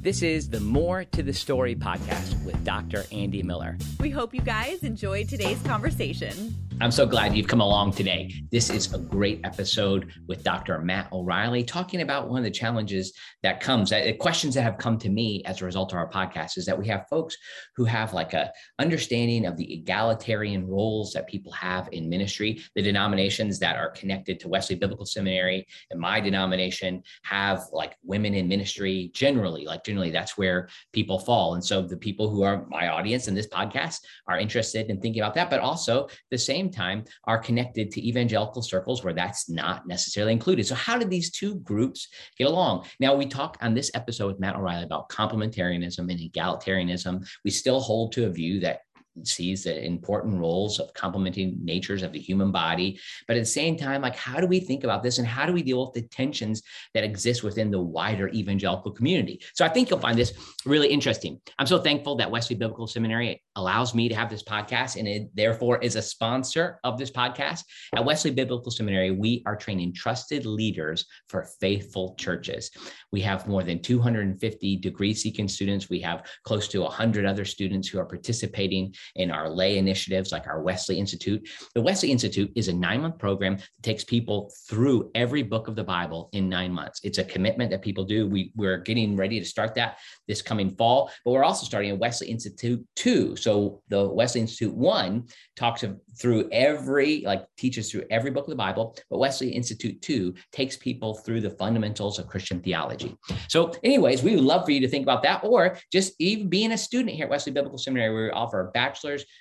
This is the More to the Story podcast with Dr. Andy Miller. We hope you guys enjoyed today's conversation. I'm so glad you've come along today. This is a great episode with Dr. Matt O'Reilly talking about one of the challenges that comes, that questions that have come to me as a result of our podcast is that we have folks who have like a understanding of the egalitarian roles that people have in ministry. The denominations that are connected to Wesley Biblical Seminary and my denomination have like women in ministry generally, like generally that's where people fall. And so the people who are my audience in this podcast are interested in thinking about that, but also the same same time are connected to evangelical circles where that's not necessarily included. So, how did these two groups get along? Now, we talk on this episode with Matt O'Reilly about complementarianism and egalitarianism. We still hold to a view that sees the important roles of complementing natures of the human body. But at the same time, like, how do we think about this and how do we deal with the tensions that exist within the wider evangelical community? So I think you'll find this really interesting. I'm so thankful that Wesley Biblical Seminary allows me to have this podcast and it therefore is a sponsor of this podcast. At Wesley Biblical Seminary, we are training trusted leaders for faithful churches. We have more than 250 degree seeking students. We have close to 100 other students who are participating in our lay initiatives like our Wesley Institute. The Wesley Institute is a nine month program that takes people through every book of the Bible in nine months. It's a commitment that people do. We, we're getting ready to start that this coming fall, but we're also starting a Wesley Institute 2. So the Wesley Institute 1 talks of, through every, like teaches through every book of the Bible, but Wesley Institute 2 takes people through the fundamentals of Christian theology. So, anyways, we would love for you to think about that, or just even being a student here at Wesley Biblical Seminary, where we offer a bachelor's,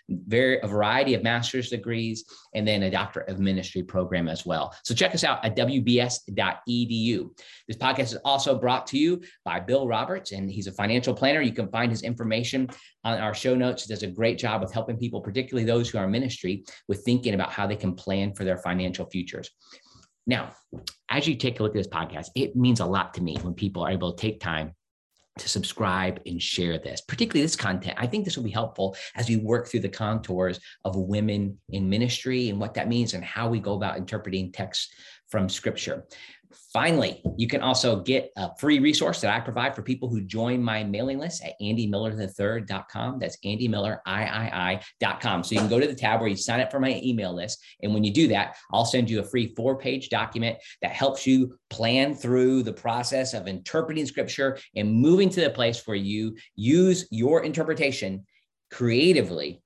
very a variety of master's degrees, and then a doctorate of ministry program as well. So check us out at wbs.edu. This podcast is also brought to you by Bill Roberts, and he's a financial planner. You can find his information on our show notes. He does a great job of helping people, particularly those who are in ministry, with thinking about how they can plan for their financial futures. Now, as you take a look at this podcast, it means a lot to me when people are able to take time to subscribe and share this, particularly this content. I think this will be helpful as we work through the contours of women in ministry and what that means and how we go about interpreting texts from scripture. Finally, you can also get a free resource that I provide for people who join my mailing list at andymiller3.com. That's andymilleriii.com. So you can go to the tab where you sign up for my email list. And when you do that, I'll send you a free four page document that helps you plan through the process of interpreting scripture and moving to the place where you use your interpretation creatively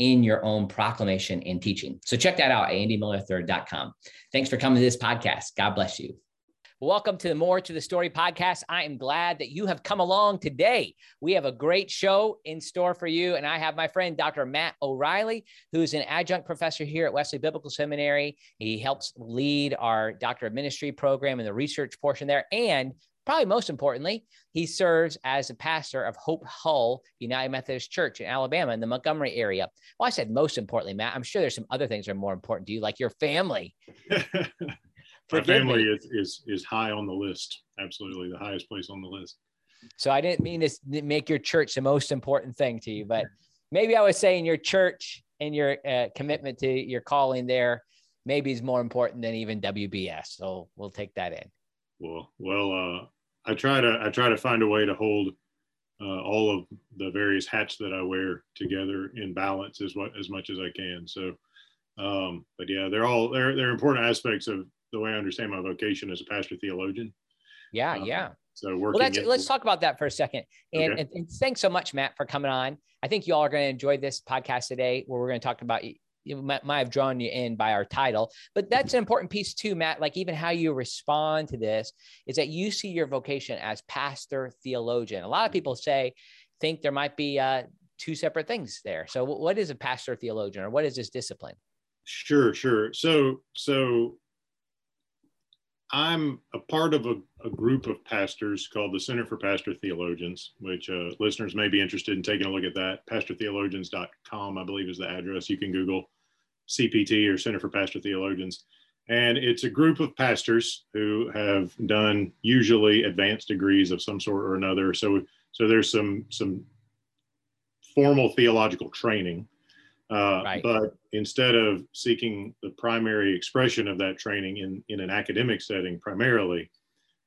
in your own proclamation and teaching. So check that out at andymiller3.com. Thanks for coming to this podcast. God bless you. Welcome to the More to the Story podcast. I am glad that you have come along today. We have a great show in store for you. And I have my friend, Dr. Matt O'Reilly, who's an adjunct professor here at Wesley Biblical Seminary. He helps lead our Doctor of Ministry program and the research portion there. And probably most importantly, he serves as a pastor of Hope Hull United Methodist Church in Alabama in the Montgomery area. Well, I said most importantly, Matt. I'm sure there's some other things that are more important to you, like your family. My family is, is is high on the list. Absolutely, the highest place on the list. So I didn't mean to make your church the most important thing to you, but maybe I was saying your church and your uh, commitment to your calling there maybe is more important than even WBS. So we'll take that in. Well, well, uh, I try to I try to find a way to hold uh, all of the various hats that I wear together in balance as what as much as I can. So, um, but yeah, they're all they're they're important aspects of the way I understand my vocation as a pastor theologian. Yeah, uh, yeah. So working. Well, let's let's talk about that for a second. And, okay. and, and, thanks so much, Matt, for coming on. I think you all are going to enjoy this podcast today, where we're going to talk about. You might, might have drawn you in by our title, but that's an important piece too, Matt. Like even how you respond to this is that you see your vocation as pastor theologian. A lot of people say think there might be uh, two separate things there. So, what is a pastor theologian, or what is this discipline? Sure, sure. So, so I'm a part of a, a, group of pastors called the Center for Pastor Theologians, which uh, listeners may be interested in taking a look at that. PastorTheologians.com, I believe, is the address. You can Google CPT or Center for Pastor Theologians. And it's a group of pastors who have done usually advanced degrees of some sort or another. So, so there's some some formal theological training uh, right. But instead of seeking the primary expression of that training in, in an academic setting primarily,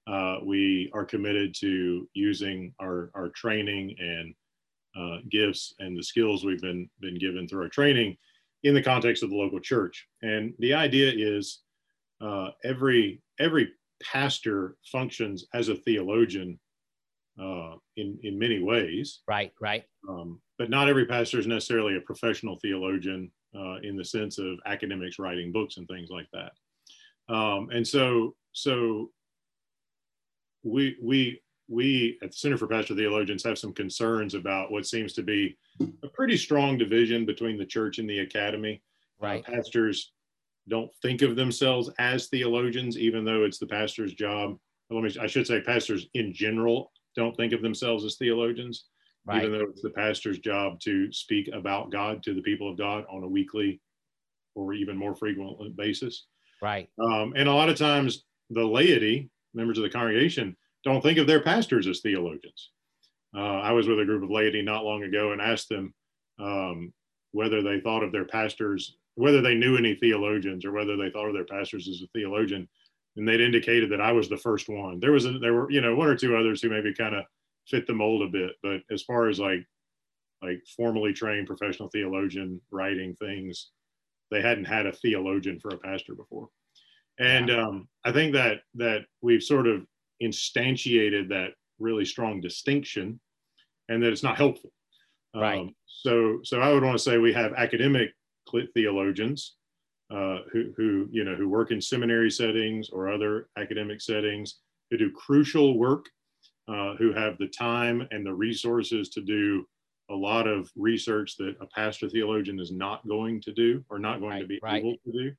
uh, we are committed to using our, our training and uh, gifts and the skills we've been, been given through our training in the context of the local church. And the idea is uh, every, every pastor functions as a theologian uh, in, in many ways. Right, right. Um, but not every pastor is necessarily a professional theologian uh, in the sense of academics writing books and things like that. Um, and so, so we we we at the Center for Pastor Theologians have some concerns about what seems to be a pretty strong division between the church and the academy. Uh, right. Uh, pastors don't think of themselves as theologians, even though it's the pastor's job. Let me, I should say, pastors in general don't think of themselves as theologians, right. even though it's the pastor's job to speak about God to the people of God on a weekly or even more frequent basis. Right. Um, and a lot of times the laity, members of the congregation, don't think of their pastors as theologians. Uh, I was with a group of laity not long ago and asked them um, whether they thought of their pastors, whether they knew any theologians or whether they thought of their pastors as a theologian. And they'd indicated that I was the first one. There was, a, there were, you know, one or two others who maybe kind of fit the mold a bit, but as far as like, like formally trained professional theologian writing things, they hadn't had a theologian for a pastor before. And yeah. um, I think that that we've sort of instantiated that really strong distinction, and that it's not helpful. Right. Um, so so I would want to say we have academic theologians uh, who who you know who work in seminary settings or other academic settings who do crucial work, uh, who have the time and the resources to do a lot of research that a pastor theologian is not going to do or not going right, to be right. able to do.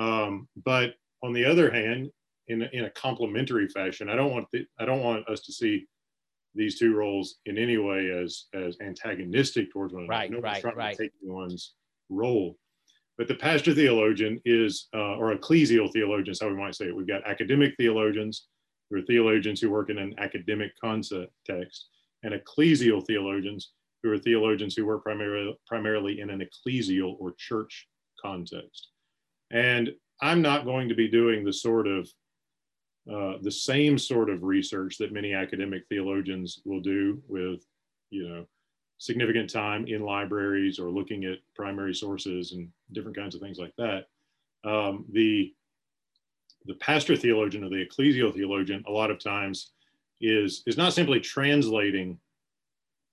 Um, but on the other hand, in, in a complementary fashion, I don't want the, I don't want us to see these two roles in any way as as antagonistic towards one another. Right, no right, trying right. to take one's role. But the pastor theologian is, uh, or ecclesial theologians, how we might say it. We've got academic theologians, who are theologians who work in an academic context, and ecclesial theologians, who are theologians who work primarily primarily in an ecclesial or church context. And I'm not going to be doing the sort of uh, the same sort of research that many academic theologians will do with, you know, significant time in libraries or looking at primary sources and different kinds of things like that. Um, the the pastor theologian or the ecclesial theologian, a lot of times, is is not simply translating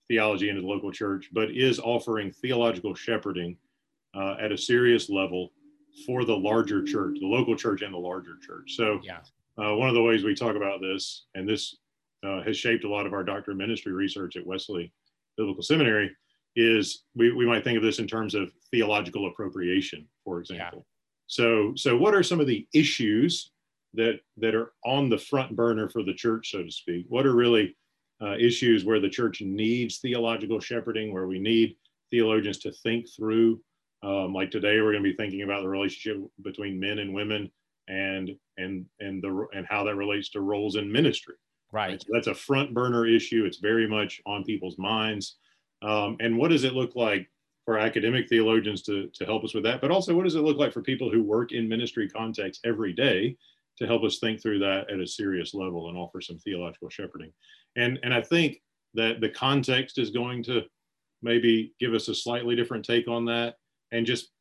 theology into the local church, but is offering theological shepherding uh, at a serious level for the larger church, the local church and the larger church. So, yeah. uh, one of the ways we talk about this, and this uh, has shaped a lot of our doctor of ministry research at Wesley Biblical Seminary, is we, we might think of this in terms of theological appropriation, for example. So, so what are some of the issues that that are on the front burner for the church, so to speak? What are really uh, issues where the church needs theological shepherding, where we need theologians to think through um, like today, we're going to be thinking about the relationship between men and women, and and and the and how that relates to roles in ministry. Right. right? So that's a front burner issue. It's very much on people's minds. Um, and what does it look like for academic theologians to to help us with that? But also, what does it look like for people who work in ministry context every day to help us think through that at a serious level and offer some theological shepherding? And and I think that the context is going to maybe give us a slightly different take on that and just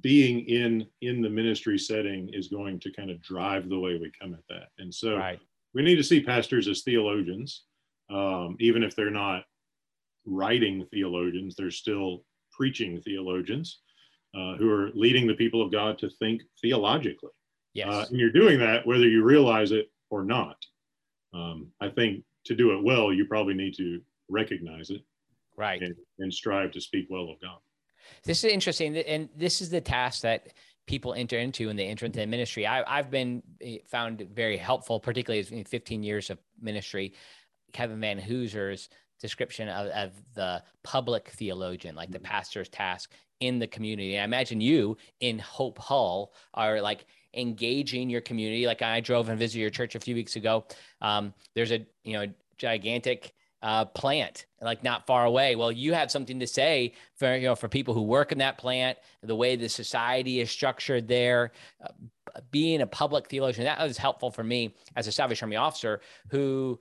being in in the ministry setting is going to kind of drive the way we come at that and so right. we need to see pastors as theologians um, even if they're not writing theologians they're still preaching theologians uh, who are leading the people of god to think theologically yes. Uh, and you're doing that whether you realize it or not um, i think to do it well you probably need to recognize it right and, and strive to speak well of god this is interesting, and this is the task that people enter into when they enter into the ministry. I, have been eh, found very helpful, particularly in 15 years of ministry. Kevin Vanhoozer's description of, of the public theologian, like the mm-hmm. pastor's task in the community. I imagine you in Hope Hull are like engaging your community. Like I drove and visited your church a few weeks ago. Um, there's a you know gigantic uh, plant, like not far away. Well, you have something to say for you know for people who work in that plant, the way the society is structured there. Uh, being a public theologian that was helpful for me as a Salvation Army officer who.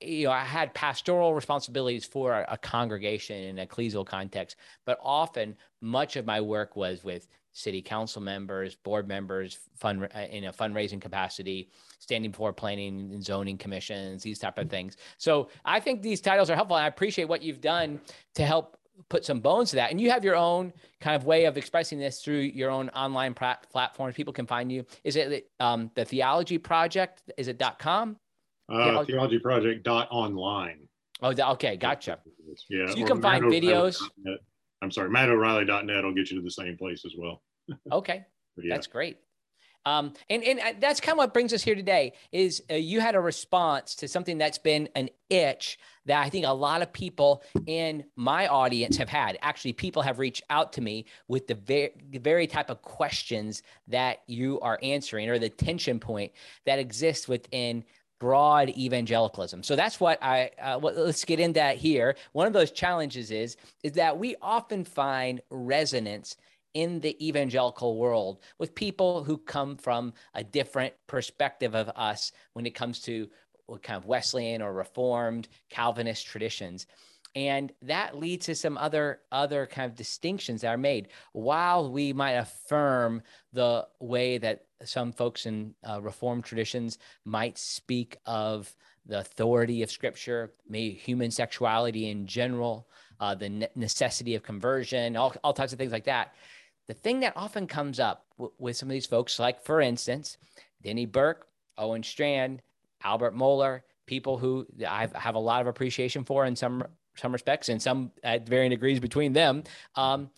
You know, I had pastoral responsibilities for a, congregation in an ecclesial context, but often much of my work was with city council members, board members, fund uh, in a fundraising capacity, standing before planning and zoning commissions, these type of things. So I think these titles are helpful. I appreciate what you've done to help put some bones to that. And you have your own kind of way of expressing this through your own online platforms. People can find you. Is it um, the Theology Project? Is it .com? Uh, Theology Project dot online. Oh, okay, gotcha. Yeah, so you can find videos. I'm sorry, mattoreilly.net will get you to the same place as well. okay. Yeah. That's great. Um, and, and uh, that's kind of what brings us here today is uh, you had a response to something that's been an itch that I think a lot of people in my audience have had. Actually, people have reached out to me with the very, very type of questions that you are answering or the tension point that exists within broad evangelicalism. So that's what I uh, let's get into that here. One of those challenges is is that we often find resonance in the evangelical world with people who come from a different perspective of us when it comes to kind of Wesleyan or Reformed Calvinist traditions and that leads to some other other kind of distinctions that are made. While we might affirm the way that some folks in uh, reformed traditions might speak of the authority of scripture maybe human sexuality in general uh, the ne- necessity of conversion all, all types of things like that the thing that often comes up with some of these folks like for instance denny burk owen Strachan albert mohler people who I have a lot of appreciation for in some some respects and some at varying degrees between them. Um,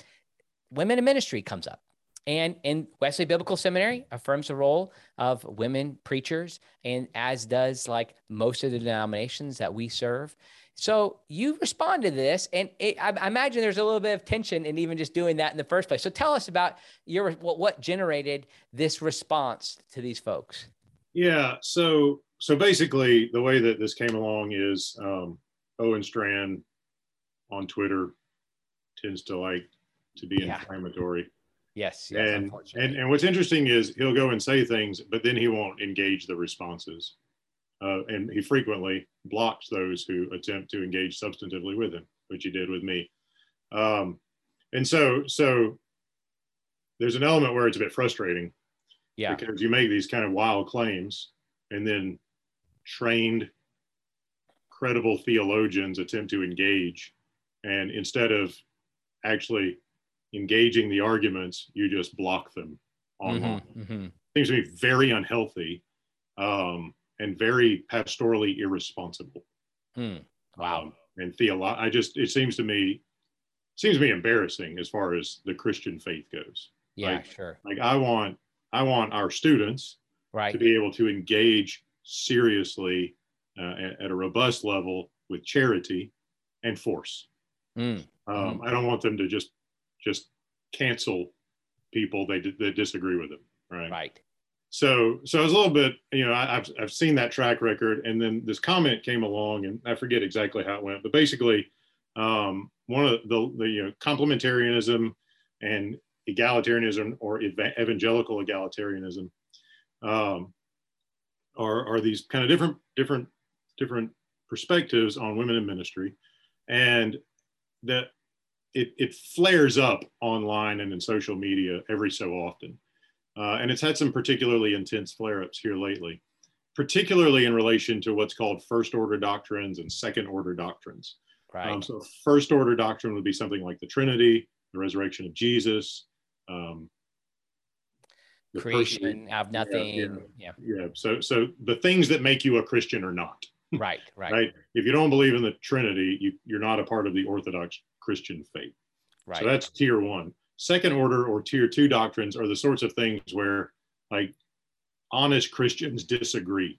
women in ministry comes up. And in Wesley Biblical Seminary affirms the role of women preachers, and as does like most of the denominations that we serve. So you responded to this, and it, I, I, imagine there's a little bit of tension in even just doing that in the first place. So tell us about your what, what generated this response to these folks. Yeah. So so basically, the way that this came along is um, Owen Strachan on Twitter tends to like to be yeah. inflammatory. Yes, yes and, and and what's interesting is he'll go and say things, but then he won't engage the responses, uh, and he frequently blocks those who attempt to engage substantively with him, which he did with me. Um, and so so there's an element where it's a bit frustrating, yeah, because you make these kind of wild claims, and then trained, credible theologians attempt to engage and instead of actually engaging the arguments, you just block them online. Mm-hmm, mm-hmm. Seems to be very unhealthy um, and very pastorally irresponsible. Mm, wow. Um, and theolo- I just it seems to me seems to me embarrassing as far as the Christian faith goes. Yeah, like, sure. Like I want I want our students right. to be able to engage seriously at, at, a robust level with charity and force. Mm. Um, I don't want them to just just cancel people they that disagree with them. Right. Right. So so I was a little bit you know I, have I've seen that track record and then this comment came along and I forget exactly how it went but basically um, one of the, the you know complementarianism and egalitarianism or evangelical egalitarianism um, are, are these kind of different different different perspectives on women in ministry and that it, it flares up online and in social media every so often. Uh, and it's had some particularly intense flare ups here lately, particularly in relation to what's called first order doctrines and second order doctrines. Right. Um, so, first order doctrine would be something like the Trinity, the resurrection of Jesus, um, creation person, of nothing. Yeah, yeah, yeah. yeah. So, so the things that make you a Christian or not. Right, right. right. If you don't believe in the Trinity, you, you're not a part of the Orthodox Christian faith. Right. So that's tier one. Second order or tier two doctrines are the sorts of things where like honest Christians disagree.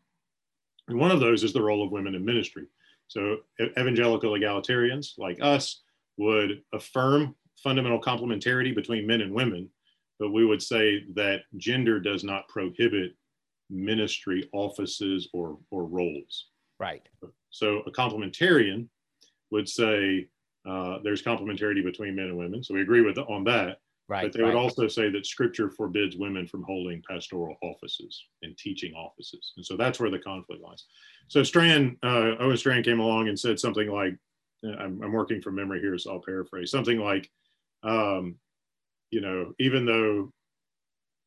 And one of those is the role of women in ministry. So evangelical egalitarians like us would affirm fundamental complementarity between men and women, but we would say that gender does not prohibit ministry offices or, or roles. Right. So a complementarian would say uh, there's complementarity between men and women. So we agree with on that. Right. But they right. would also say that scripture forbids women from holding pastoral offices and teaching offices. And so that's where the conflict lies. So Strachan, uh, Owen Strachan came along and said something like, I'm, I'm working from memory here, so I'll paraphrase something like, um, you know, even though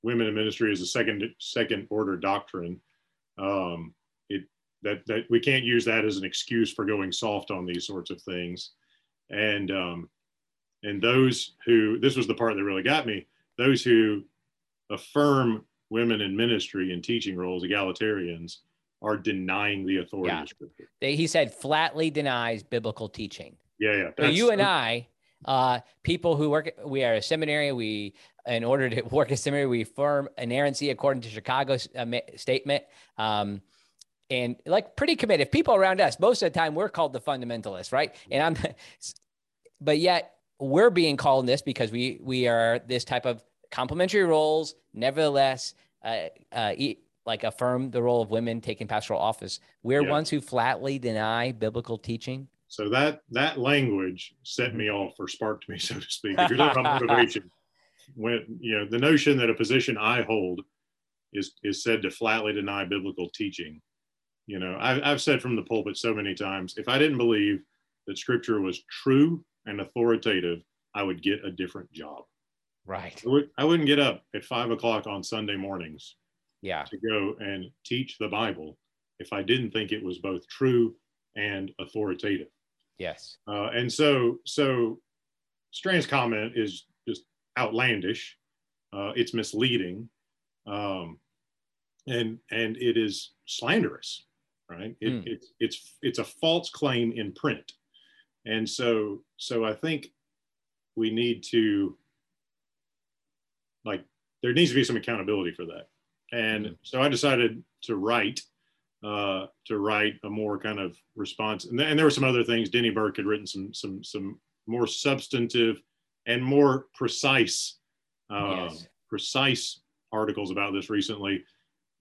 women in ministry is a second second order doctrine, um, that that we can't use that as an excuse for going soft on these sorts of things, and um, and those who this was the part that really got me, those who affirm women in ministry and teaching roles, egalitarians, are denying the authority Yeah. of Scripture. They- he said flatly denies biblical teaching. Yeah, yeah. So you and I, uh, people who work, we are a seminary. We, in order to work a seminary, we affirm inerrancy according to Chicago's uh, statement. Um, and like pretty committed. People around us, most of the time, we're called the fundamentalists, right? And I'm, but yet we're being called this because we we are this type of complementary roles. Nevertheless, uh, uh, like affirm the role of women taking pastoral office. We're Yeah. ones who flatly deny biblical teaching. So that that language set me off or sparked me, so to speak. If you're talking about motivation, when you know the notion that a position I hold is is said to flatly deny biblical teaching, you know, I've, I've said from the pulpit so many times, if I didn't believe that Scripture was true and authoritative, I would get a different job. Right. I, would, wouldn't get up at five o'clock on Sunday mornings Yeah. to go and teach the Bible if I didn't think it was both true and authoritative. Yes. Uh, and so, so Strachan's comment is just outlandish. Uh, it's misleading, um, and and it is slanderous, right? It, Mm. It's it's it's a false claim in print, and so so I think we need to like there needs to be some accountability for that, and Mm. so I decided to write uh, to write a more kind of response. And, th- and there were some other things. Denny Burk had written some some some more substantive and more precise uh, Yes. precise articles about this recently.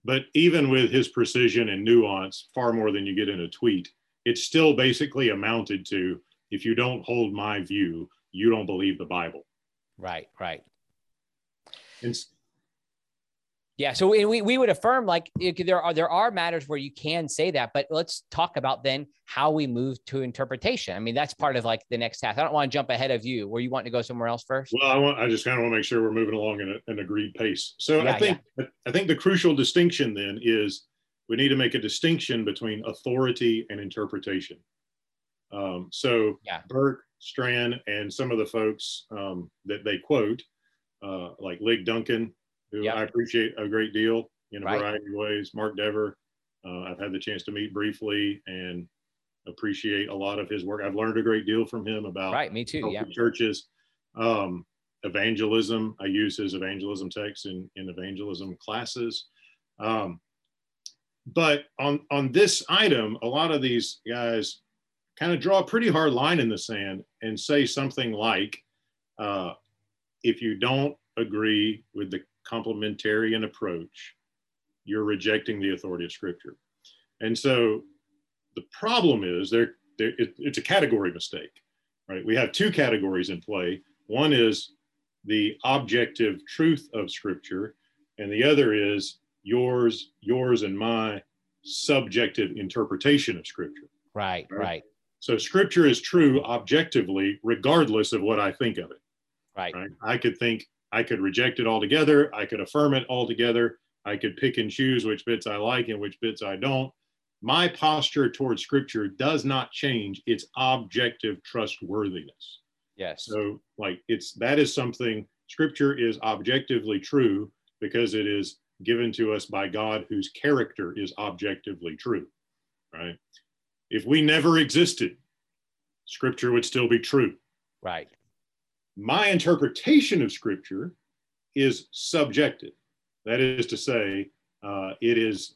But even with his precision and nuance, far more than you get in a tweet, it still basically amounted to if you don't hold my view, you don't believe the Bible. Right. Right. And Yeah. So we, we- we would affirm like there are there are matters where you can say that, but let's talk about then how we move to interpretation. I mean, that's part of like the next task. I don't want to jump ahead of you. Were you wanting to go somewhere else first? Well, I want. I just kind of want to make sure we're moving along in a, an agreed pace. So Yeah, I think I think the crucial distinction then is we need to make a distinction between authority and interpretation. Um, so Yeah. Burk, Strachan, and some of the folks um, that they quote, uh, like Lig Duncan, who Yep. I appreciate a great deal in a Right. variety of ways. Mark Dever, uh, I've had the chance to meet briefly and appreciate a lot of his work. I've learned a great deal from him about Right. Me too. Yeah. churches. Um, evangelism, I use his evangelism text in, in evangelism classes. Um, but on, on this item, a lot of these guys kind of draw a pretty hard line in the sand and say something like, uh, if you don't agree with the complementarian approach, you're rejecting the authority of Scripture. And so the problem is there, there it, it's a category mistake, right? We have two categories in play. One is the objective truth of Scripture, and the other is yours, yours, and my subjective interpretation of Scripture. Right. Right. Right. So Scripture is true objectively, regardless of what I think of it. Right. Right? I could think I could reject it altogether. I could affirm it altogether. I could pick and choose which bits I like and which bits I don't. My posture towards Scripture does not change its objective trustworthiness. Yes. So, like, it's that is something Scripture is objectively true because it is given to us by God, whose character is objectively true. Right? If we never existed, Scripture would still be true. right. My interpretation of Scripture is subjective. That is to say, uh, it is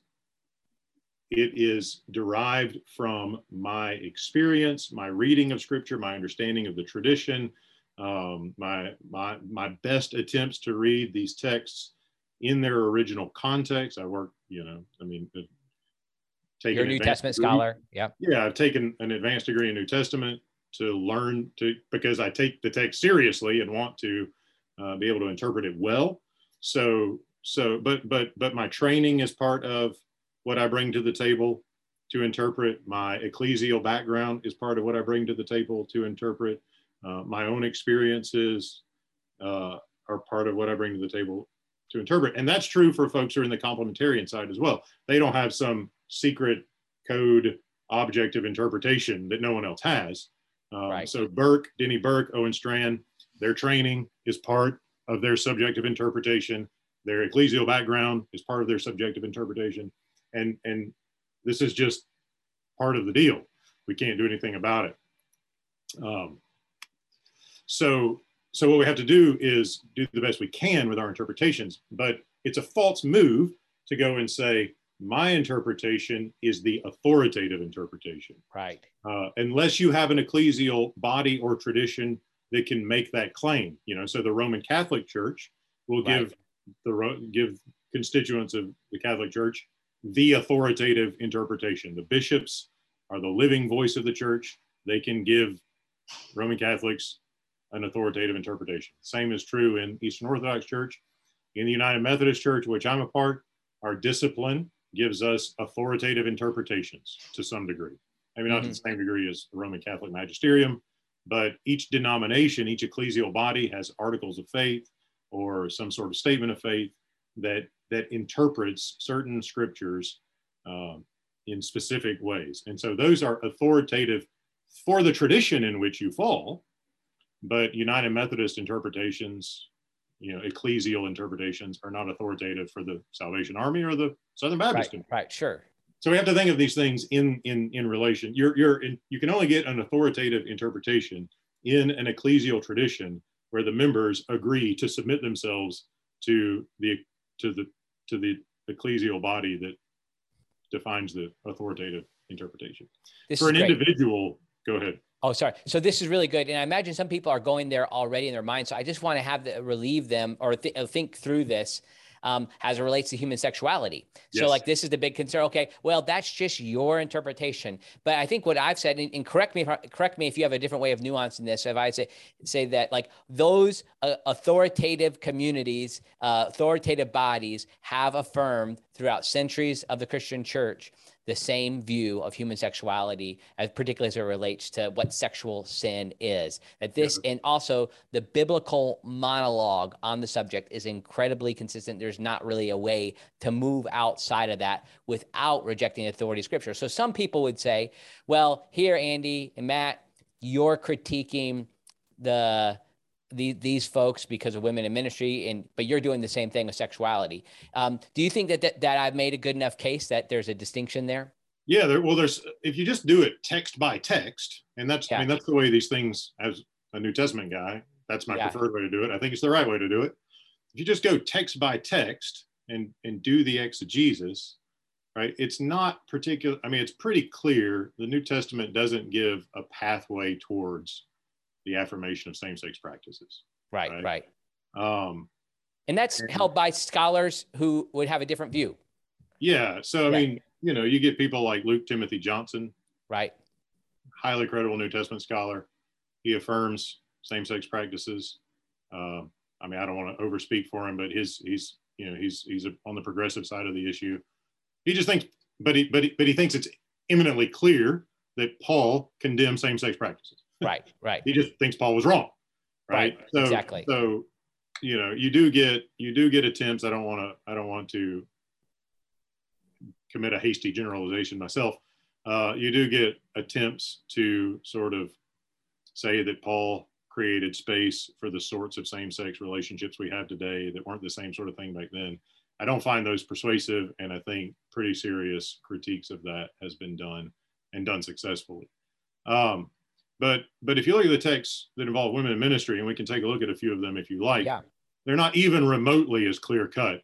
it is derived from my experience, my reading of Scripture, my understanding of the tradition, um, my my my best attempts to read these texts in their original context. I work, you know, I mean, taken You're a New Testament degree- scholar. Yep. Yeah, I've taken an advanced degree in New Testament to learn to because I take the text seriously and want to uh, be able to interpret it well. So so but but but my training is part of what I bring to the table to interpret. My ecclesial background is part of what I bring to the table to interpret. Uh, my own experiences uh, are part of what I bring to the table to interpret. And that's true for folks who are in the complementarian side as well. They don't have some secret code object of interpretation that no one else has. Um, Right. So Burk, Denny Burk, Owen Strachan, their training is part of their subjective interpretation. Their ecclesial background is part of their subjective interpretation. And, and this is just part of the deal. We can't do anything about it. Um, so, so what we have to do is do the best we can with our interpretations, but it's a false move to go and say, my interpretation is the authoritative interpretation. Right. Uh, unless you have an ecclesial body or tradition that can make that claim, you know, so the Roman Catholic Church will Right. give the give constituents of the Catholic Church the authoritative interpretation. The bishops are the living voice of the church. They can give Roman Catholics an authoritative interpretation. Same is true in Eastern Orthodox Church. In the United Methodist Church, which I'm a part, our discipline gives us authoritative interpretations to some degree. Maybe not to the same degree as the Roman Catholic magisterium, but each denomination, each ecclesial body has articles of faith or some sort of statement of faith that that interprets certain scriptures um, in specific ways. And so those are authoritative for the tradition in which you fall, but United Methodist interpretations, you know, ecclesial interpretations are not authoritative for the Salvation Army or the Southern Baptist. Right. Right. Sure. So we have to think of these things in in in relation. You're you're in, you can only get an authoritative interpretation in an ecclesial tradition where the members agree to submit themselves to the to the to the ecclesial body that defines the authoritative interpretation. This For an great. individual, go ahead. Oh, sorry. So this is really good, and I imagine some people are going there already in their mind. So I just want to have the, relieve them or th- uh, think through this um, as it relates to human sexuality. So like this is the big concern. Okay, well that's just your interpretation, but I think what I've said, and, and correct me if correct me if you have a different way of nuancing this. If I say say that like those uh, authoritative communities, uh, authoritative bodies have affirmed throughout centuries of the Christian church the same view of human sexuality, as particularly as it relates to what sexual sin is. That this and also the biblical monologue on the subject is incredibly consistent. There's not really a way to move outside of that without rejecting the authority of scripture. So some people would say, well, here, Andy and Matt, you're critiquing the the, these folks because of women in ministry and but you're doing the same thing with sexuality um, do you think that, that that i've made a good enough case that there's a distinction there Yeah, there, well, there's if you just do it text by text, and that's I mean that's the way these things as a New Testament guy, that's my Yeah. preferred way to do it. I think it's the right way to do it. If you just go text by text and and do the exegesis, right? It's not particular. I mean, it's pretty clear the New Testament doesn't give a pathway towards the affirmation of same-sex practices. right Right. right, Um, and that's Mhm. held by scholars who would have a different view yeah, so I Yeah. mean, you know, you get people like Luke Timothy Johnson, right highly credible New Testament scholar. He affirms same-sex practices. Um, I mean, I don't want to overspeak for him, but his he's you know he's he's on the progressive side of the issue. He just thinks, but he but he, but he thinks it's eminently clear that Paul condemns same-sex practices. right right He just thinks Paul was wrong, right? Right, So, exactly. So you know, you do get you do get attempts. I don't want to I don't want to commit a hasty generalization myself. Uh, you do get attempts to sort of say that Paul created space for the sorts of same-sex relationships we have today that weren't the same sort of thing back then. I don't find those persuasive, and I think pretty serious critiques of that has been done and done successfully. Um, but but if you look at the texts that involve women in ministry, and we can take a look at a few of them if you like, Yeah. they're not even remotely as clear cut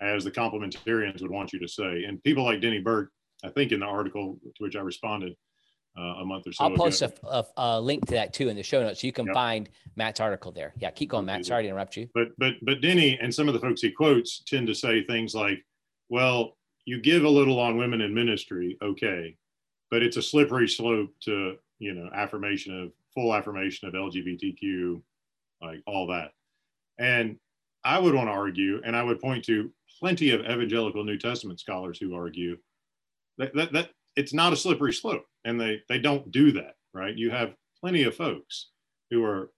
as the complementarians would want you to say. And people like Denny Burk, I think in the article to which I responded uh, a month or so i'll ago, post a, a, a link to that too in the show notes so you can Yep. find matt's article there yeah keep going matt sorry to interrupt you but but but Denny and some of the folks he quotes tend to say things like, "Well, you give a little on women in ministry, okay, but it's a slippery slope to you know affirmation of full affirmation of LGBTQ, like all that. And I would want to argue, and I would point to plenty of evangelical New Testament scholars who argue that, that, that it's not a slippery slope, and they they don't do that, right? You have plenty of folks who are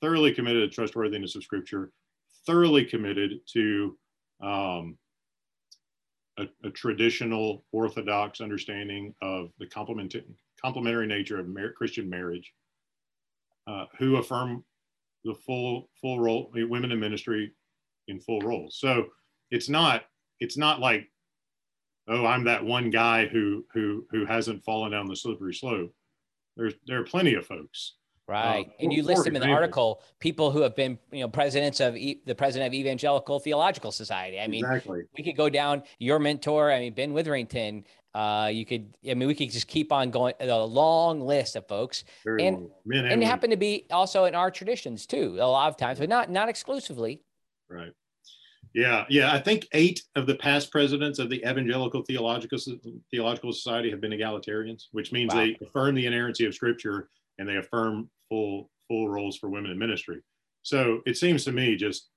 thoroughly committed to trustworthiness of Scripture, thoroughly committed to um, a, a, traditional Orthodox understanding of the complementary, complementary nature of mar- Christian marriage, uh, who affirm the full full role women in ministry in full roles. So it's not it's not like oh I'm that one guy who who who hasn't fallen down the slippery slope. There's there are plenty of folks Right. Uh, and you list them in the article, people who have been, you know, presidents of e- the president of Evangelical Theological Society. I mean, exactly. we could go down your mentor. I mean, Ben Witherington. Uh, you could, I mean, we could just keep on going a long list of folks, Very and and, and happen to be also in our traditions too. A lot of times, but not not exclusively. Right. Yeah, yeah. I think eight of the past presidents of the Evangelical Theological Theological Society have been egalitarians, which means wow. they affirm the inerrancy of Scripture and they affirm full full roles for women in ministry. So it seems to me just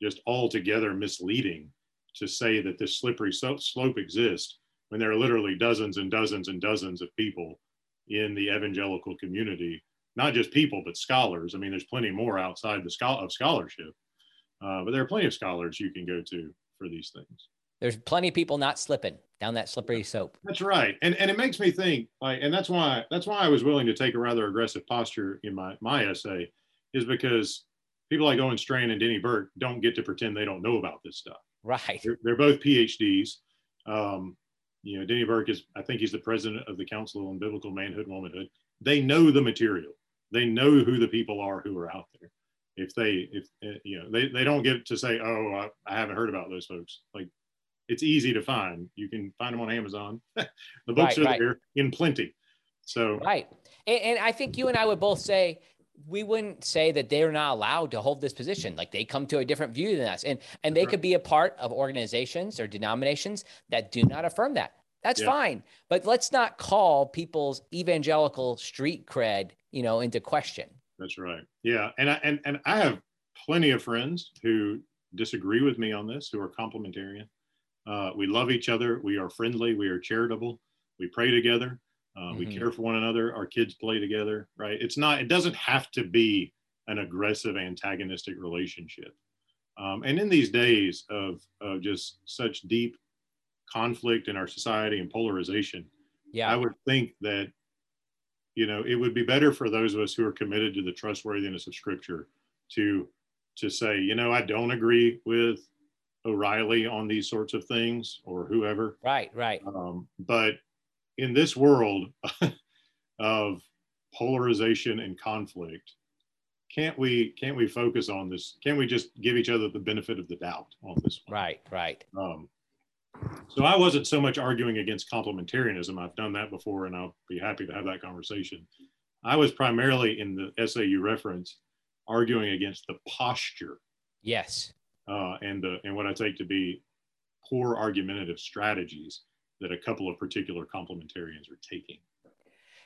just altogether misleading to say that this slippery slope exists when there are literally dozens and dozens and dozens of people in the evangelical community, not just people but scholars. I mean, there's plenty more outside the of scholarship, uh, but there are plenty of scholars you can go to for these things there's plenty of people not slipping down that slippery slope. That's right, and and it makes me think like, and that's why that's why I was willing to take a rather aggressive posture in my my essay, is because people like Owen Strachan and Denny Burk don't get to pretend they don't know about this stuff. Right. They're, they're both PhDs. Um, you know, Denny Burk is I think he's the president of the Council on Biblical Manhood and Womanhood. They know the material. They know who the people are who are out there. If they if eh, you know they, they don't get to say oh I, I haven't heard about those folks like it's easy to find. You can find them on Amazon. the books right, are right. there in plenty. So right, and, and I think you and I would both say we wouldn't say that they're not allowed to hold this position like they come to a different view than us and and they could be a part of organizations or denominations that do not affirm that that's yeah. fine but let's not call people's evangelical street cred you know into question that's right yeah and i and, and i have plenty of friends who disagree with me on this who are complementarian uh, we love each other. We are friendly. We are charitable. We pray together. Uh, mm-hmm. We care for one another. Our kids play together, right? It's not, it doesn't have to be an aggressive, antagonistic relationship. Um, and in these days of, of just such deep conflict in our society and polarization, yeah. I would think that, you know, it would be better for those of us who are committed to the trustworthiness of Scripture to to say, you know, I don't agree with O'Reilly on these sorts of things or whoever. Right, right. Um, but in this world of polarization and conflict, can't we can't we focus on this? Can't we just give each other the benefit of the doubt on this one? Right, right. Um, so I wasn't so much arguing against complementarianism. I've done that before, and I'll be happy to have that conversation. I was primarily in the SAU reference arguing against the posture. Yes uh, and the and what I take to be poor argumentative strategies that a couple of particular complementarians are taking.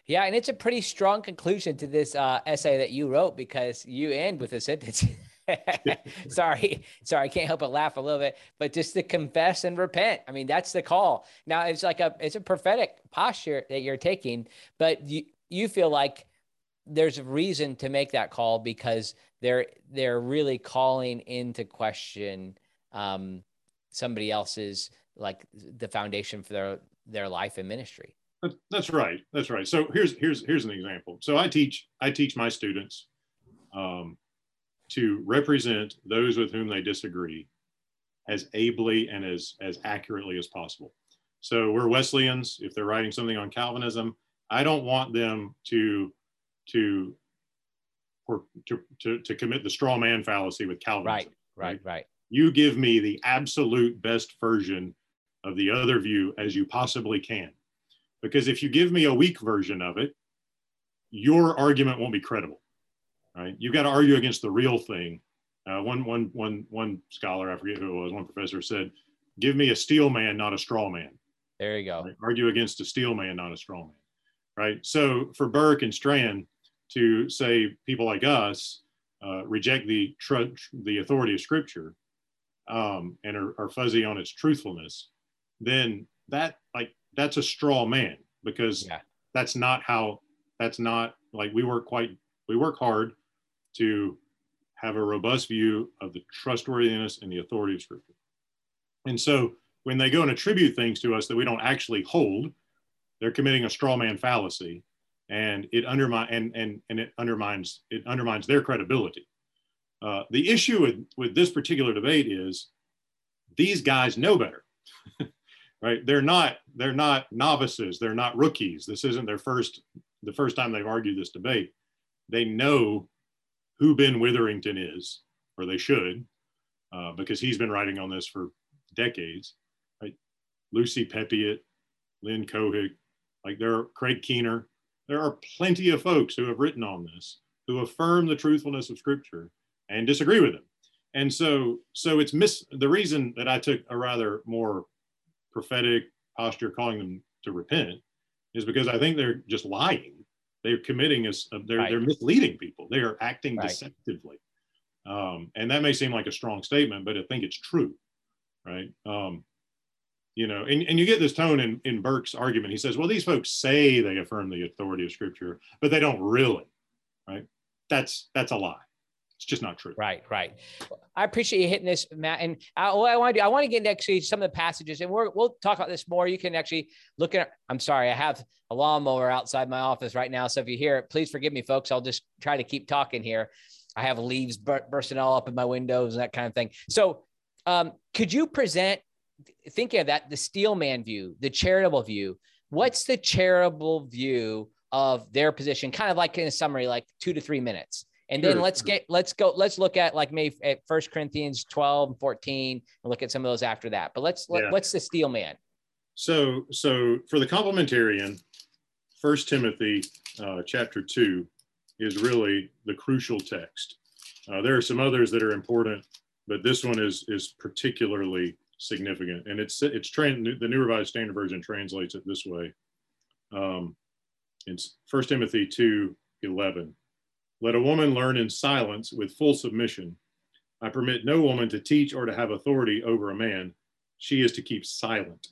Yeah, and it's a pretty strong conclusion to this uh, essay that you wrote because you end with a sentence. sorry, sorry, I can't help but laugh a little bit. But just to confess and repent. I mean, that's the call. Now it's like a it's a prophetic posture that you're taking, but you you feel like there's a reason to make that call because they're they're really calling into question um, somebody else's like the foundation for their their life and ministry. That's right. That's right. So here's here's here's an example. So I teach I teach my students um, to represent those with whom they disagree as ably and as as accurately as possible. So we're Wesleyans. If they're writing something on Calvinism, I don't want them to to or to, to, to commit the straw man fallacy with Calvinism. Right, right, right. You give me the absolute best version of the other view as you possibly can. Because if you give me a weak version of it, your argument won't be credible. Right? You've got to argue against the real thing. Uh, one, one, one, one scholar, I forget who it was, one professor said, give me a steel man, not a straw man. There you go. Right? Argue against a steel man, not a straw man. Right. So for Burk and Strachan to say people like us uh, reject the tr- the authority of Scripture um, and are, are fuzzy on its truthfulness, then that like that's a straw man because yeah. that's not how that's not like we work quite we work hard to have a robust view of the trustworthiness and the authority of scripture. And so when they go and attribute things to us that we don't actually hold they're committing a straw man fallacy and it undermine and, and and it undermines it undermines their credibility. Uh, the issue with with this particular debate is these guys know better right? They're not they're not novices. They're not rookies. This isn't their first the first time they've argued this debate. They know who ben witherington is or they should uh, because he's been writing on this for decades right? Lucy peppiatt lynn cohick like there are craig keener. There are plenty of folks who have written on this who affirm the truthfulness of scripture and disagree with them. And so so it's miss the reason that i took a rather more prophetic posture calling them to repent is because I think they're just lying. They're committing us. They're right. they're misleading people. They are acting right. deceptively, um, and that may seem like a strong statement, but I think it's true, right? Um, you know, and, and you get this tone in, in Burk's argument. He says, well, these folks say they affirm the authority of scripture, but they don't really, right? That's that's a lie. It's just not true. Right, right. I appreciate you hitting this, Matt. And I, what I want to do, I want to get into actually some of the passages, and we will talk about this more. You can actually look at. I'm sorry, I have a lawnmower outside my office right now, so if you hear it, please forgive me, folks. I'll just try to keep talking here. I have leaves bur- bursting all up in my windows and that kind of thing. So, um, could you present, thinking of that, the steelman view, the charitable view? What's the charitable view of their position? Kind of like in a summary, like two to three minutes. And sure. then let's get let's go let's look at like maybe at First Corinthians 12 and 14 and look at some of those after that. But let's yeah. let, what's the steel man? So so for the complementarian, First Timothy uh, chapter two is really the crucial text. Uh, there are some others that are important, but this one is is particularly significant, and it's it's trained. The New Revised Standard Version translates it this way. Um, it's First Timothy two eleven. Let a woman learn in silence with full submission. I permit no woman to teach or to have authority over a man. She is to keep silent.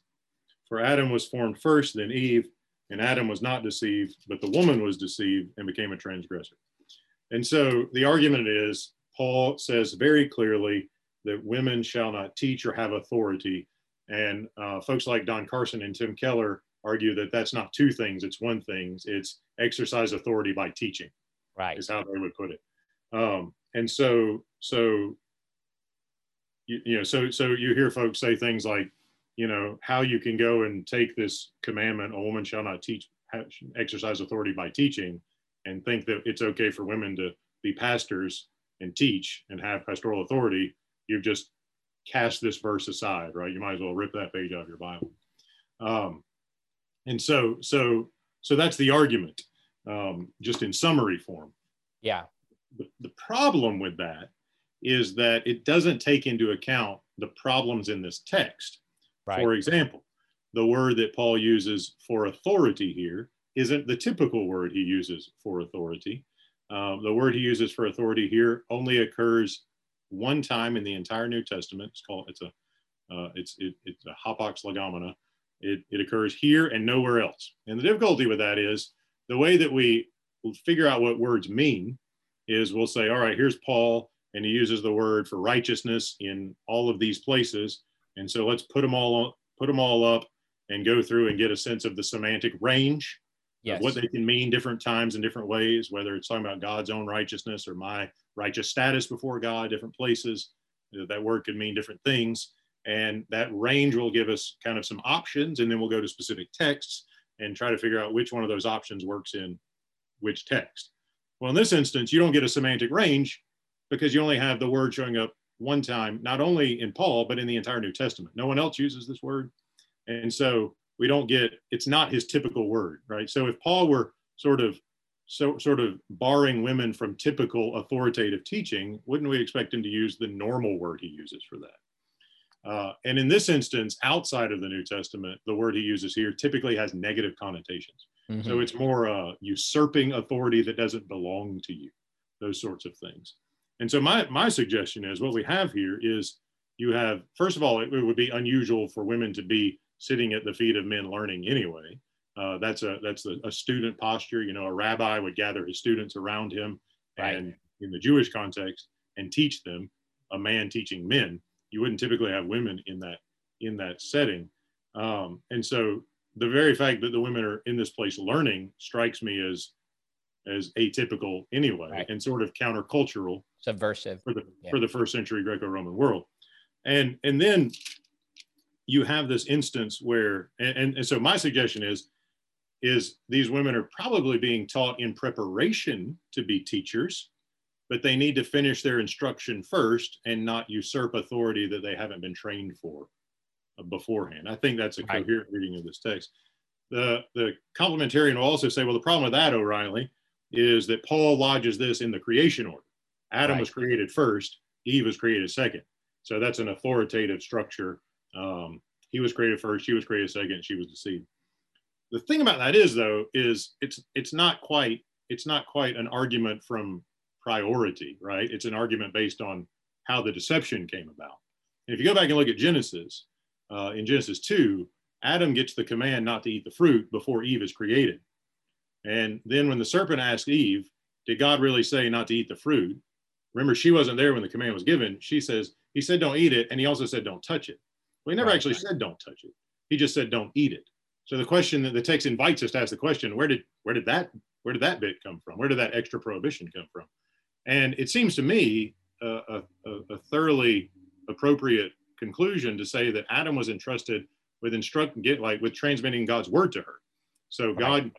For Adam was formed first, then Eve, and Adam was not deceived, but the woman was deceived and became a transgressor. And so the argument is Paul says very clearly that women shall not teach or have authority. And uh, folks like Don Carson and Tim Keller argue that that's not two things, it's one thing. It's exercise authority by teaching right. is how they would put it. Um, and so so you, you know so so you hear folks say things like you know how you can go and take this commandment a woman shall not teach exercise authority by teaching and think that it's okay for women to be pastors and teach and have pastoral authority. You've just cast this verse aside right? You might as well rip that page out of your bible. Um, and so so so that's the argument um, just in summary form. Yeah. The, the problem with that is that it doesn't take into account the problems in this text. Right. For example, the word that Paul uses for authority here isn't the typical word he uses for authority. Um, the word he uses for authority here only occurs one time in the entire New Testament. It's called it's a uh, it's it, it's a hapax legomena. It, it occurs here and nowhere else. And the difficulty with that is the way that we figure out what words mean is we'll say, all right, here's Paul, and he uses the word for righteousness in all of these places. And so let's put them all put them all up and go through and get a sense of the semantic range yes. of what they can mean different times in different ways, whether it's talking about God's own righteousness or my righteous status before God, different places. That word could mean different things. And that range will give us kind of some options, and then we'll go to specific texts and try to figure out which one of those options works in which text. Well, in this instance, you don't get a semantic range because you only have the word showing up one time, not only in Paul, but in the entire New Testament. No one else uses this word. And so we don't get, it's not his typical word, right? So if Paul were sort of so sort of barring women from typical authoritative teaching, wouldn't we expect him to use the normal word he uses for that? Uh, and in this instance, outside of the New Testament, the word he uses here typically has negative connotations. Mm-hmm. So it's more uh, usurping authority that doesn't belong to you, those sorts of things. And so my my suggestion is what we have here is you have first of all it, it would be unusual for women to be sitting at the feet of men learning anyway. Uh, that's a that's a, a, student posture. You know, a rabbi would gather his students around him, right. and in the Jewish context, and teach them. A man teaching men. You wouldn't typically have women in that in that setting. Um, and so the very fact that the women are in this place learning strikes me as as atypical anyway right. and sort of countercultural subversive for the yeah. for the first century greco-roman world and and then you have this instance where and, and, and so my suggestion is is these women are probably being taught in preparation to be teachers but they need to finish their instruction first and not usurp authority that they haven't been trained for beforehand i think that's a right. coherent reading of this text the the complementarian will also say well the problem with that o'reilly is that Paul lodges this in the creation order. Adam right. was created first, Eve was created second. So that's an authoritative structure. Um, he was created first, she was created second, she was deceived. The thing about that is though, is it's it's not quite it's not quite an argument from priority, right? It's an argument based on how the deception came about. And if you go back and look at Genesis, uh, in Genesis 2, Adam gets the command not to eat the fruit before Eve is created. And then when the serpent asked Eve, Did God really say not to eat the fruit? Remember, she wasn't there when the command was given. She says, He said, Don't eat it. And he also said, Don't touch it. Well, he never right. actually said, Don't touch it. He just said, Don't eat it. So the question that the text invites us to ask the question, where did where did that where did that bit come from? Where did that extra prohibition come from? And it seems to me uh, a, a, thoroughly appropriate conclusion to say that Adam was entrusted with instructing, get like with transmitting God's word to her. So right. God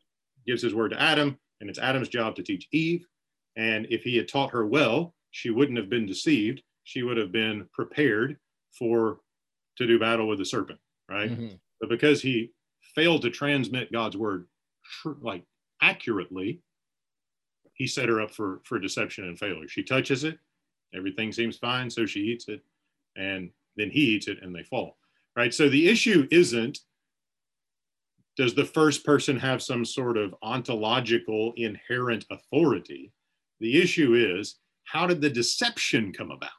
gives his word to Adam, and it's Adam's job to teach Eve. And if he had taught her well, she wouldn't have been deceived. She would have been prepared for to do battle with the serpent, right? Mm-hmm. But because he failed to transmit God's word like accurately, he set her up for for deception and failure. She touches it, everything seems fine, so she eats it, and then he eats it, and they fall. Right. So the issue isn't does the first person have some sort of ontological inherent authority? The issue is how did the deception come about?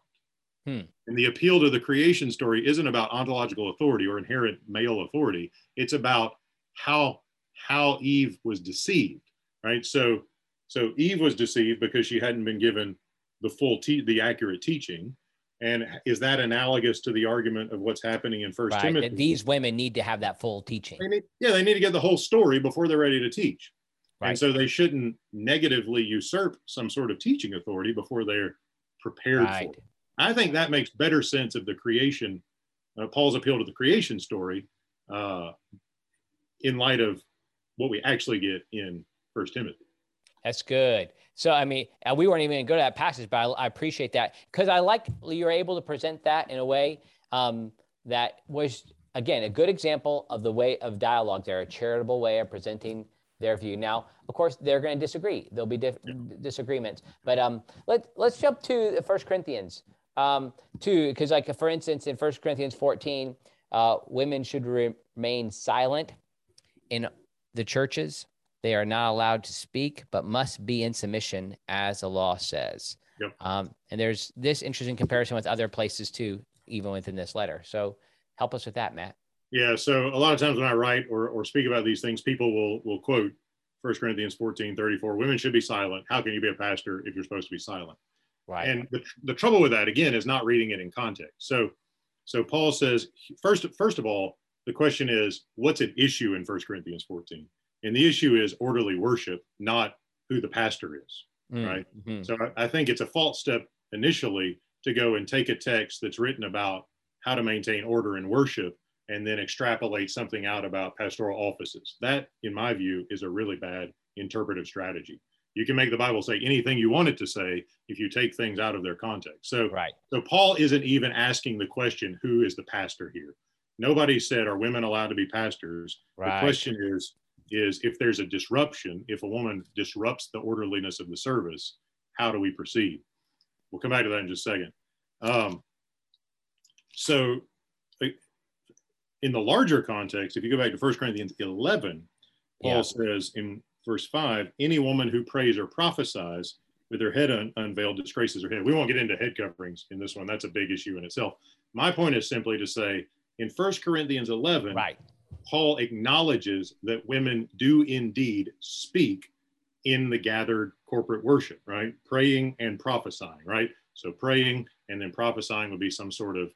Hmm. And the appeal to the creation story isn't about ontological authority or inherent male authority. It's about how how Eve was deceived, right? So so Eve was deceived because she hadn't been given the full te- the accurate teaching, and is that analogous to the argument of what's happening in First right. Timothy? These women need to have that full teaching. They need, yeah, they need to get the whole story before they're ready to teach. Right. And so they shouldn't negatively usurp some sort of teaching authority before they're prepared right. for it. I think that makes better sense of the creation, uh, Paul's appeal to the creation story, uh, in light of what we actually get in First Timothy. That's good. So, I mean, we weren't even going to go to that passage, but I, I appreciate that because I like you're able to present that in a way um, that was, again, a good example of the way of dialogue there, a charitable way of presenting their view. Now, of course, they're going to disagree. There'll be dif- disagreements, but um, let let's jump to First Corinthians um, two, because like for instance, in First Corinthians 14, uh, women should remain silent in the churches they are not allowed to speak, but must be in submission, as the law says. Yep. Um, and there's this interesting comparison with other places too, even within this letter. So help us with that, Matt. Yeah. So a lot of times when I write or, or speak about these things, people will will quote 1 Corinthians 14, 34, women should be silent. How can you be a pastor if you're supposed to be silent? Right. And the, the trouble with that, again, is not reading it in context. So so Paul says, first, first of all, the question is, what's at issue in 1 Corinthians 14? And the issue is orderly worship, not who the pastor is, mm, right? Mm-hmm. So I, I think it's a false step initially to go and take a text that's written about how to maintain order in worship and then extrapolate something out about pastoral offices. That, in my view, is a really bad interpretive strategy. You can make the Bible say anything you want it to say if you take things out of their context. So, right. so Paul isn't even asking the question, who is the pastor here? Nobody said, are women allowed to be pastors? Right. The question is, is if there's a disruption, if a woman disrupts the orderliness of the service, how do we proceed? We'll come back to that in just a second. Um, so in the larger context, if you go back to 1 Corinthians 11, Paul Yeah. says in verse 5 any woman who prays or prophesies with her head un- unveiled disgraces her head. We won't get into head coverings in this one. That's a big issue in itself. My point is simply to say in 1 Corinthians 11, Right. Paul acknowledges that women do indeed speak in the gathered corporate worship, right? Praying and prophesying, right? So praying and then prophesying would be some sort of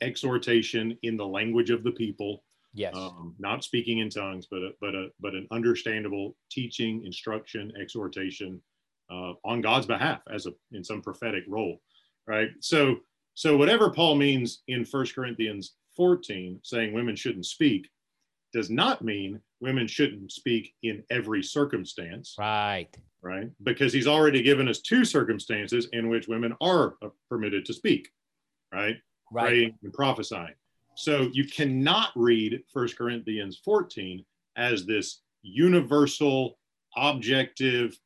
exhortation in the language of the people, Yes. um, not speaking in tongues, but a, but a but an understandable teaching, instruction, exhortation uh, on God's behalf as a in some prophetic role, right? So so whatever Paul means in 1 Corinthians 14, saying women shouldn't speak, does not mean women shouldn't speak in every circumstance, right. right? Because he's already given us two circumstances in which women are uh, permitted to speak, right? Right. praying and prophesying. So you cannot read 1 Corinthians 14 as this universal, objective,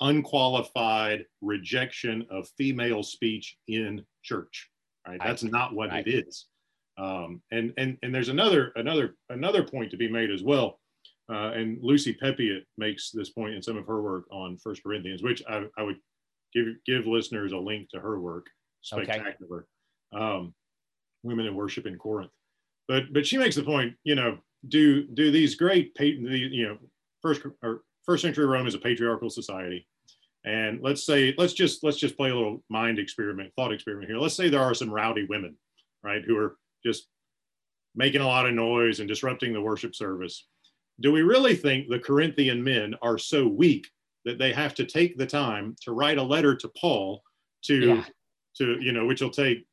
unqualified rejection of female speech in church. Right? Right. That's not what Right. it is. Um, and and and there's another another another point to be made as well. Uh, and Lucy Peppiatt makes this point in some of her work on First Corinthians, which I, I would give give listeners a link to her work. Okay. Spectacular. Um, women in worship in Corinth. But but she makes the point, you know, do do these great you know first or first century Rome is a patriarchal society, and let's say let's just let's just play a little mind experiment, thought experiment here. Let's say there are some rowdy women, right, who are just making a lot of noise and disrupting the worship service. Do we really think the Corinthian men are so weak that they have to take the time to write a letter to Paul to Yeah. to you know which will take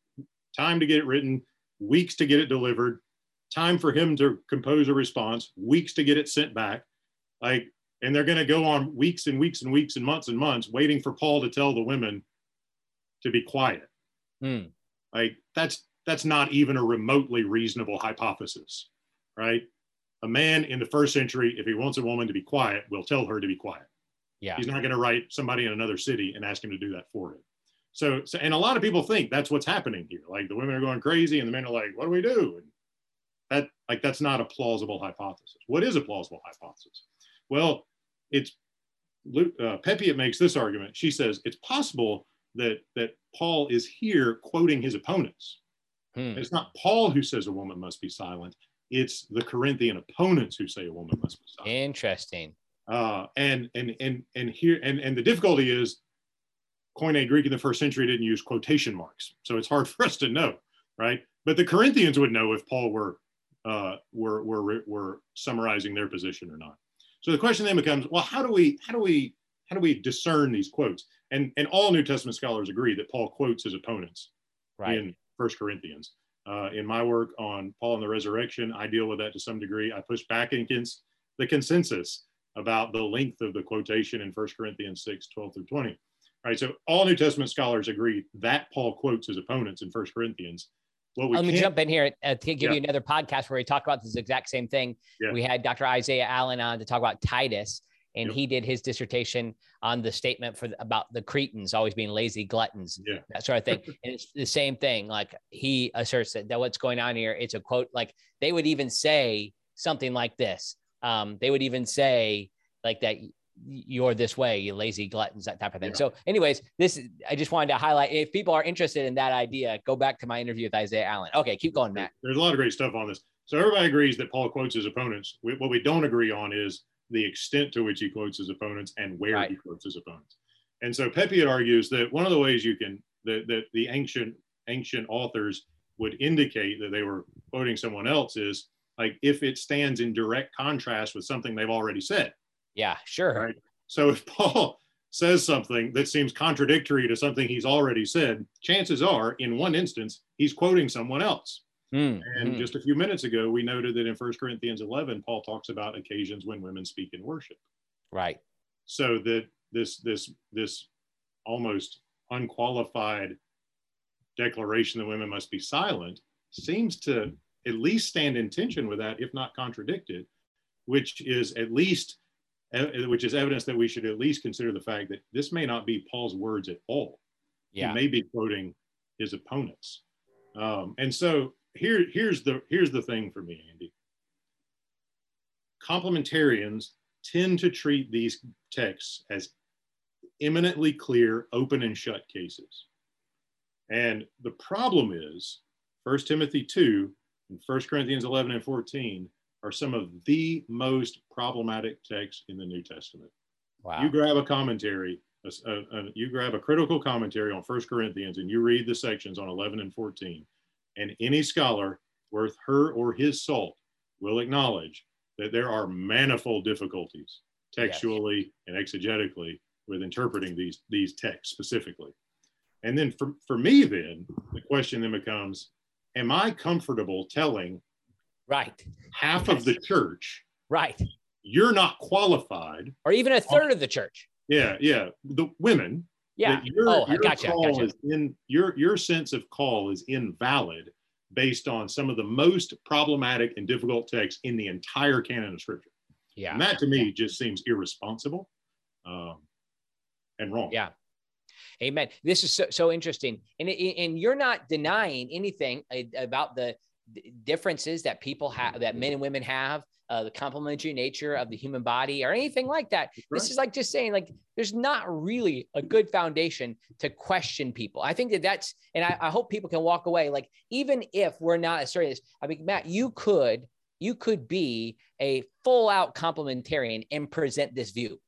time to get it written, weeks to get it delivered, time for him to compose a response, weeks to get it sent back. Like, and they're going to go on weeks and weeks and weeks and months and months waiting for Paul to tell the women to be quiet. Hmm. Like, that's that's not even a remotely reasonable hypothesis, right? A man in the first century, if he wants a woman to be quiet, will tell her to be quiet. Yeah. He's not going to write somebody in another city and ask him to do that for him. So, so, and a lot of people think that's what's happening here. Like the women are going crazy, and the men are like, "What do we do?" And that, like, that's not a plausible hypothesis. What is a plausible hypothesis? Well, it's uh, Peppiatt makes this argument. She says it's possible that that Paul is here quoting his opponents. Hmm. It's not Paul who says a woman must be silent. It's the Corinthian opponents who say a woman must be silent Interesting. uh, and and and and here and and the difficulty is Koine Greek in the first century didn't use quotation marks, so it's hard for us to know, right? But the Corinthians would know if Paul were uh, were were were summarizing their position or not. So the question then becomes, well, how do we how do we how do we discern these quotes? And and all New Testament scholars agree that Paul quotes his opponents Right. in First Corinthians. Uh, in my work on Paul and the resurrection, I deal with that to some degree. I push back against the consensus about the length of the quotation in First Corinthians 6, 12 through 20. All right, so all New Testament scholars agree that Paul quotes his opponents in First Corinthians. What we Let me jump in here uh, to give Yeah. you another podcast where we talk about this exact same thing. Yeah. We had Dr. Isaiah Allen on to talk about Titus, and Yep. he did his dissertation on the statement for about the Cretans always being lazy gluttons, Yeah. that sort of thing. and it's the same thing. Like he asserts that, that what's going on here, it's a quote. Like they would even say something like this. Um, they would even say like that. You're this way, you lazy gluttons, that type of thing. Yeah. So, anyways, this is- I just wanted to highlight. If people are interested in that idea, go back to my interview with Isaiah Allen. Okay, keep going, Matt. there's a lot of great stuff on this. So everybody agrees that Paul quotes his opponents. We, what we don't agree on is the extent to which he quotes his opponents and where Right. he quotes his opponents. And so Peppiatt argues that one of the ways you can that, that the ancient ancient authors would indicate that they were quoting someone else is like if it stands in direct contrast with something they've already said. Yeah, sure. Right. So if Paul says something that seems contradictory to something he's already said, chances are in one instance he's quoting someone else. Hmm, And hmm. just a few minutes ago, we noted that in 1 Corinthians 11, Paul talks about occasions when women speak in worship. right. So that this this this almost unqualified declaration that women must be silent seems to at least stand in tension with that, if not contradict it, which is at least which is evidence that we should at least consider the fact that this may not be Paul's words at all Yeah. he may be quoting his opponents. Um, and so, here here's the here's the thing for me, Andy. Complementarians tend to treat these texts as eminently clear, open and shut cases. And the problem is 1 Timothy 2 and 1 Corinthians 11 and 14 are some of the most problematic texts in the New Testament. Wow. You grab a commentary, a, a, a, you grab a critical commentary on 1 Corinthians and you read the sections on 11 and 14, and any scholar worth her or his salt will acknowledge that there are manifold difficulties textually yes. and exegetically with interpreting these, these texts specifically. And then for, for me, then the question then becomes Am I comfortable telling right half yes. of the church, right? You're not qualified, or even a third of the church. Yeah, yeah. The women. Yeah. Your, oh, your gotcha, call gotcha. is in your your sense of call is invalid based on some of the most problematic and difficult texts in the entire canon of scripture. Yeah. And that to me just seems irresponsible um, and wrong. Yeah. Amen. This is so, so interesting. And, and you're not denying anything about the differences that people have, that men and women have, uh, the complementary nature of the human body or anything like that. Right. This is like just saying, like, there's not really a good foundation to question people. I think that that's, and I, I hope people can walk away. Like, even if we're not asserting this, I mean, Matt, you could, you could be a full out complementarian and present this view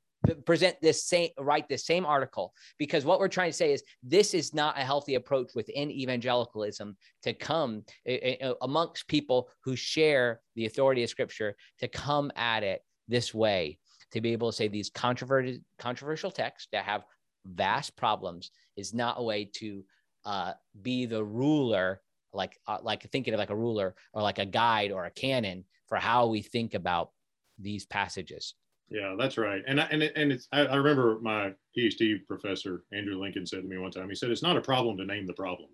present this same write this same article because what we're trying to say is this is not a healthy approach within evangelicalism to come amongst people who share the authority of scripture to come at it this way to be able to say these controversial controversial texts that have vast problems is not a way to uh, be the ruler like uh, like thinking of like a ruler or like a guide or a canon for how we think about these passages yeah, that's right. And I, and it, and it's I, I, remember my PhD professor Andrew Lincoln said to me one time. He said it's not a problem to name the problem,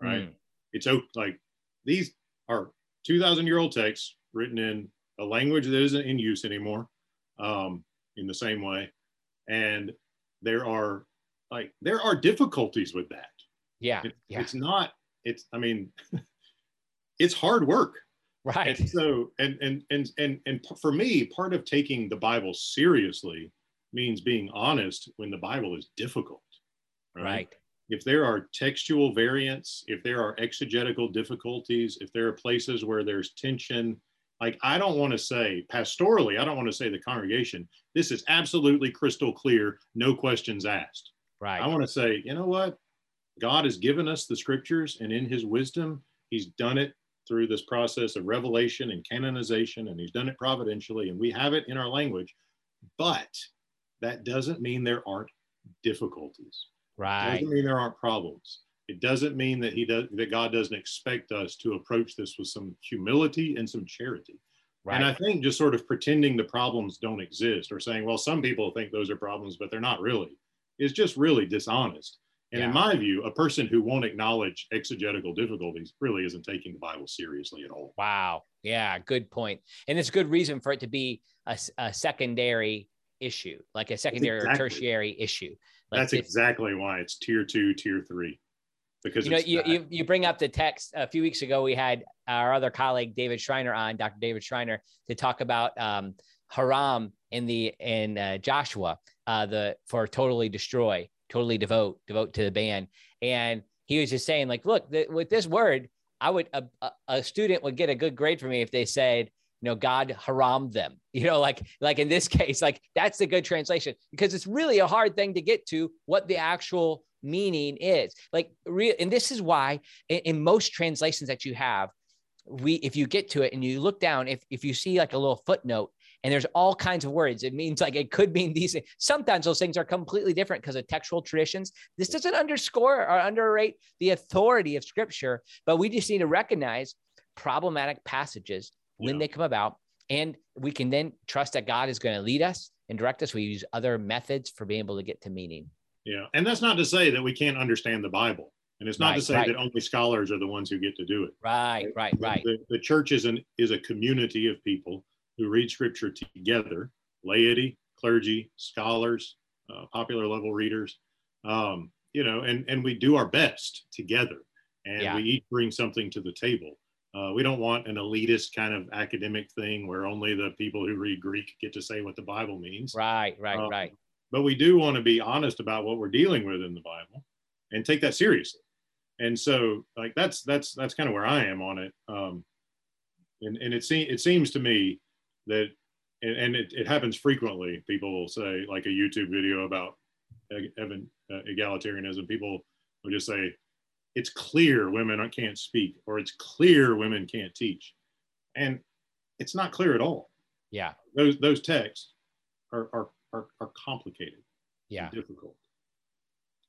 right? Mm. It's like these are two thousand year old texts written in a language that isn't in use anymore, um, in the same way, and there are like there are difficulties with that. Yeah, it, yeah. It's not. It's I mean, it's hard work Right. And so, and, and, and, and, and for me, part of taking the Bible seriously means being honest when the Bible is difficult. Right. right. If there are textual variants, if there are exegetical difficulties, if there are places where there's tension, like I don't want to say pastorally, I don't want to say the congregation, this is absolutely crystal clear, no questions asked. Right. I want to say, you know what? God has given us the scriptures, and in his wisdom, he's done it through this process of revelation and canonization, and he's done it providentially, and we have it in our language. But that doesn't mean there aren't difficulties. Right. It doesn't mean there aren't problems. It doesn't mean that he does that God doesn't expect us to approach this with some humility and some charity. Right. And I think just sort of pretending the problems don't exist or saying, well, some people think those are problems, but they're not really, is just really dishonest. And yeah. in my view, a person who won't acknowledge exegetical difficulties really isn't taking the Bible seriously at all. Wow. Yeah, good point. And it's a good reason for it to be a, a secondary issue, like a secondary exactly. or tertiary issue. Like That's exactly why it's tier two, tier three. Because you know, you, you, you bring up the text a few weeks ago. We had our other colleague David Schreiner on, Dr. David Schreiner, to talk about um, Haram in the in uh, Joshua, uh, the for totally destroy totally devote, devote to the band. And he was just saying, like, look, th- with this word, I would a, a, student would get a good grade for me if they said, you know, God haram them. You know, like like in this case, like that's a good translation because it's really a hard thing to get to what the actual meaning is. Like real, and this is why in, in most translations that you have, we if you get to it and you look down, if if you see like a little footnote, and there's all kinds of words. It means like it could mean these. Sometimes those things are completely different because of textual traditions. This doesn't underscore or underrate the authority of Scripture, but we just need to recognize problematic passages when yeah. they come about, and we can then trust that God is going to lead us and direct us. We use other methods for being able to get to meaning. Yeah, and that's not to say that we can't understand the Bible. And it's not right, to say right. that only scholars are the ones who get to do it. Right, right, right. The, the, church is an is a community of people who read scripture together laity, clergy, scholars, uh, popular level readers, um, you know, and, and we do our best together and yeah. we each bring something to the table. Uh, we don't want an elitist kind of academic thing where only the people who read Greek get to say what the Bible means. Right, right, Um, right. But we do want to be honest about what we're dealing with in the Bible and take that seriously. And so, like that's that's that's kind of where I am on it. Um, and and it seems it seems to me that and, and it, it happens frequently. People will say like a YouTube video about evan- uh, egalitarianism. People will just say it's clear women can't speak or it's clear women can't teach, and it's not clear at all. Yeah, Those those texts are are are, are complicated, yeah. and difficult,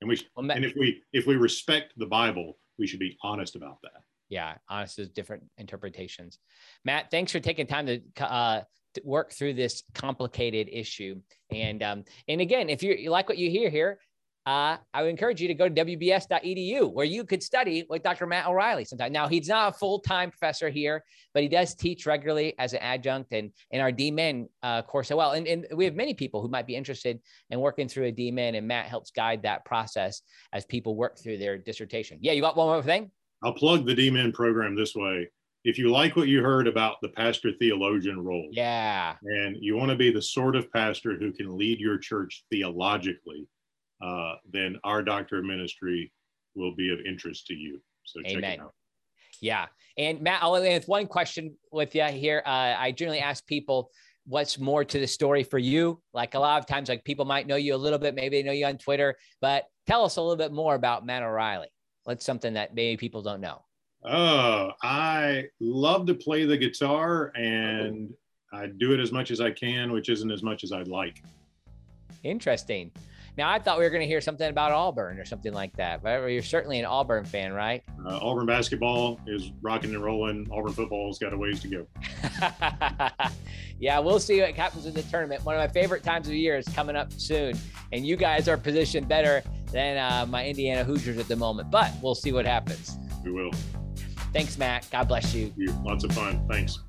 and we Well, and if we if we respect the Bible, we should be honest about that. Yeah honest there's different interpretations matt thanks for taking time to uh to work through this complicated issue and um and again if you, you like what you hear here uh, I would encourage you to go to wbs.edu where you could study with Dr. Matt O'Reilly sometime. Now, he's not a full time professor here, but he does teach regularly as an adjunct and in our DMin uh, course as well. And, and we have many people who might be interested in working through a DMin, and Matt helps guide that process as people work through their dissertation. Yeah, you got one more thing? I'll plug the DMin program this way. If you like what you heard about the pastor theologian role, Yeah. and you want to be the sort of pastor who can lead your church theologically, uh, then our doctor of ministry will be of interest to you. So check Amen. it out. Yeah. And Matt, I'll end with one question with you here. Uh, I generally ask people, what's more to the story for you? Like a lot of times, like people might know you a little bit, maybe they know you on Twitter, but tell us a little bit more about Matt O'Reilly. What's something that maybe people don't know? Oh, I love to play the guitar and I do it as much as I can, which isn't as much as I'd like. Interesting. Now, I thought we were going to hear something about Auburn or something like that, but you're certainly an Auburn fan, right? Uh, Auburn basketball is rocking and rolling. Auburn football's got a ways to go. yeah, we'll see what happens in the tournament. One of my favorite times of the year is coming up soon, and you guys are positioned better than uh, my Indiana Hoosiers at the moment, but we'll see what happens. We will. Thanks, Matt. God bless you. You lots of fun. Thanks.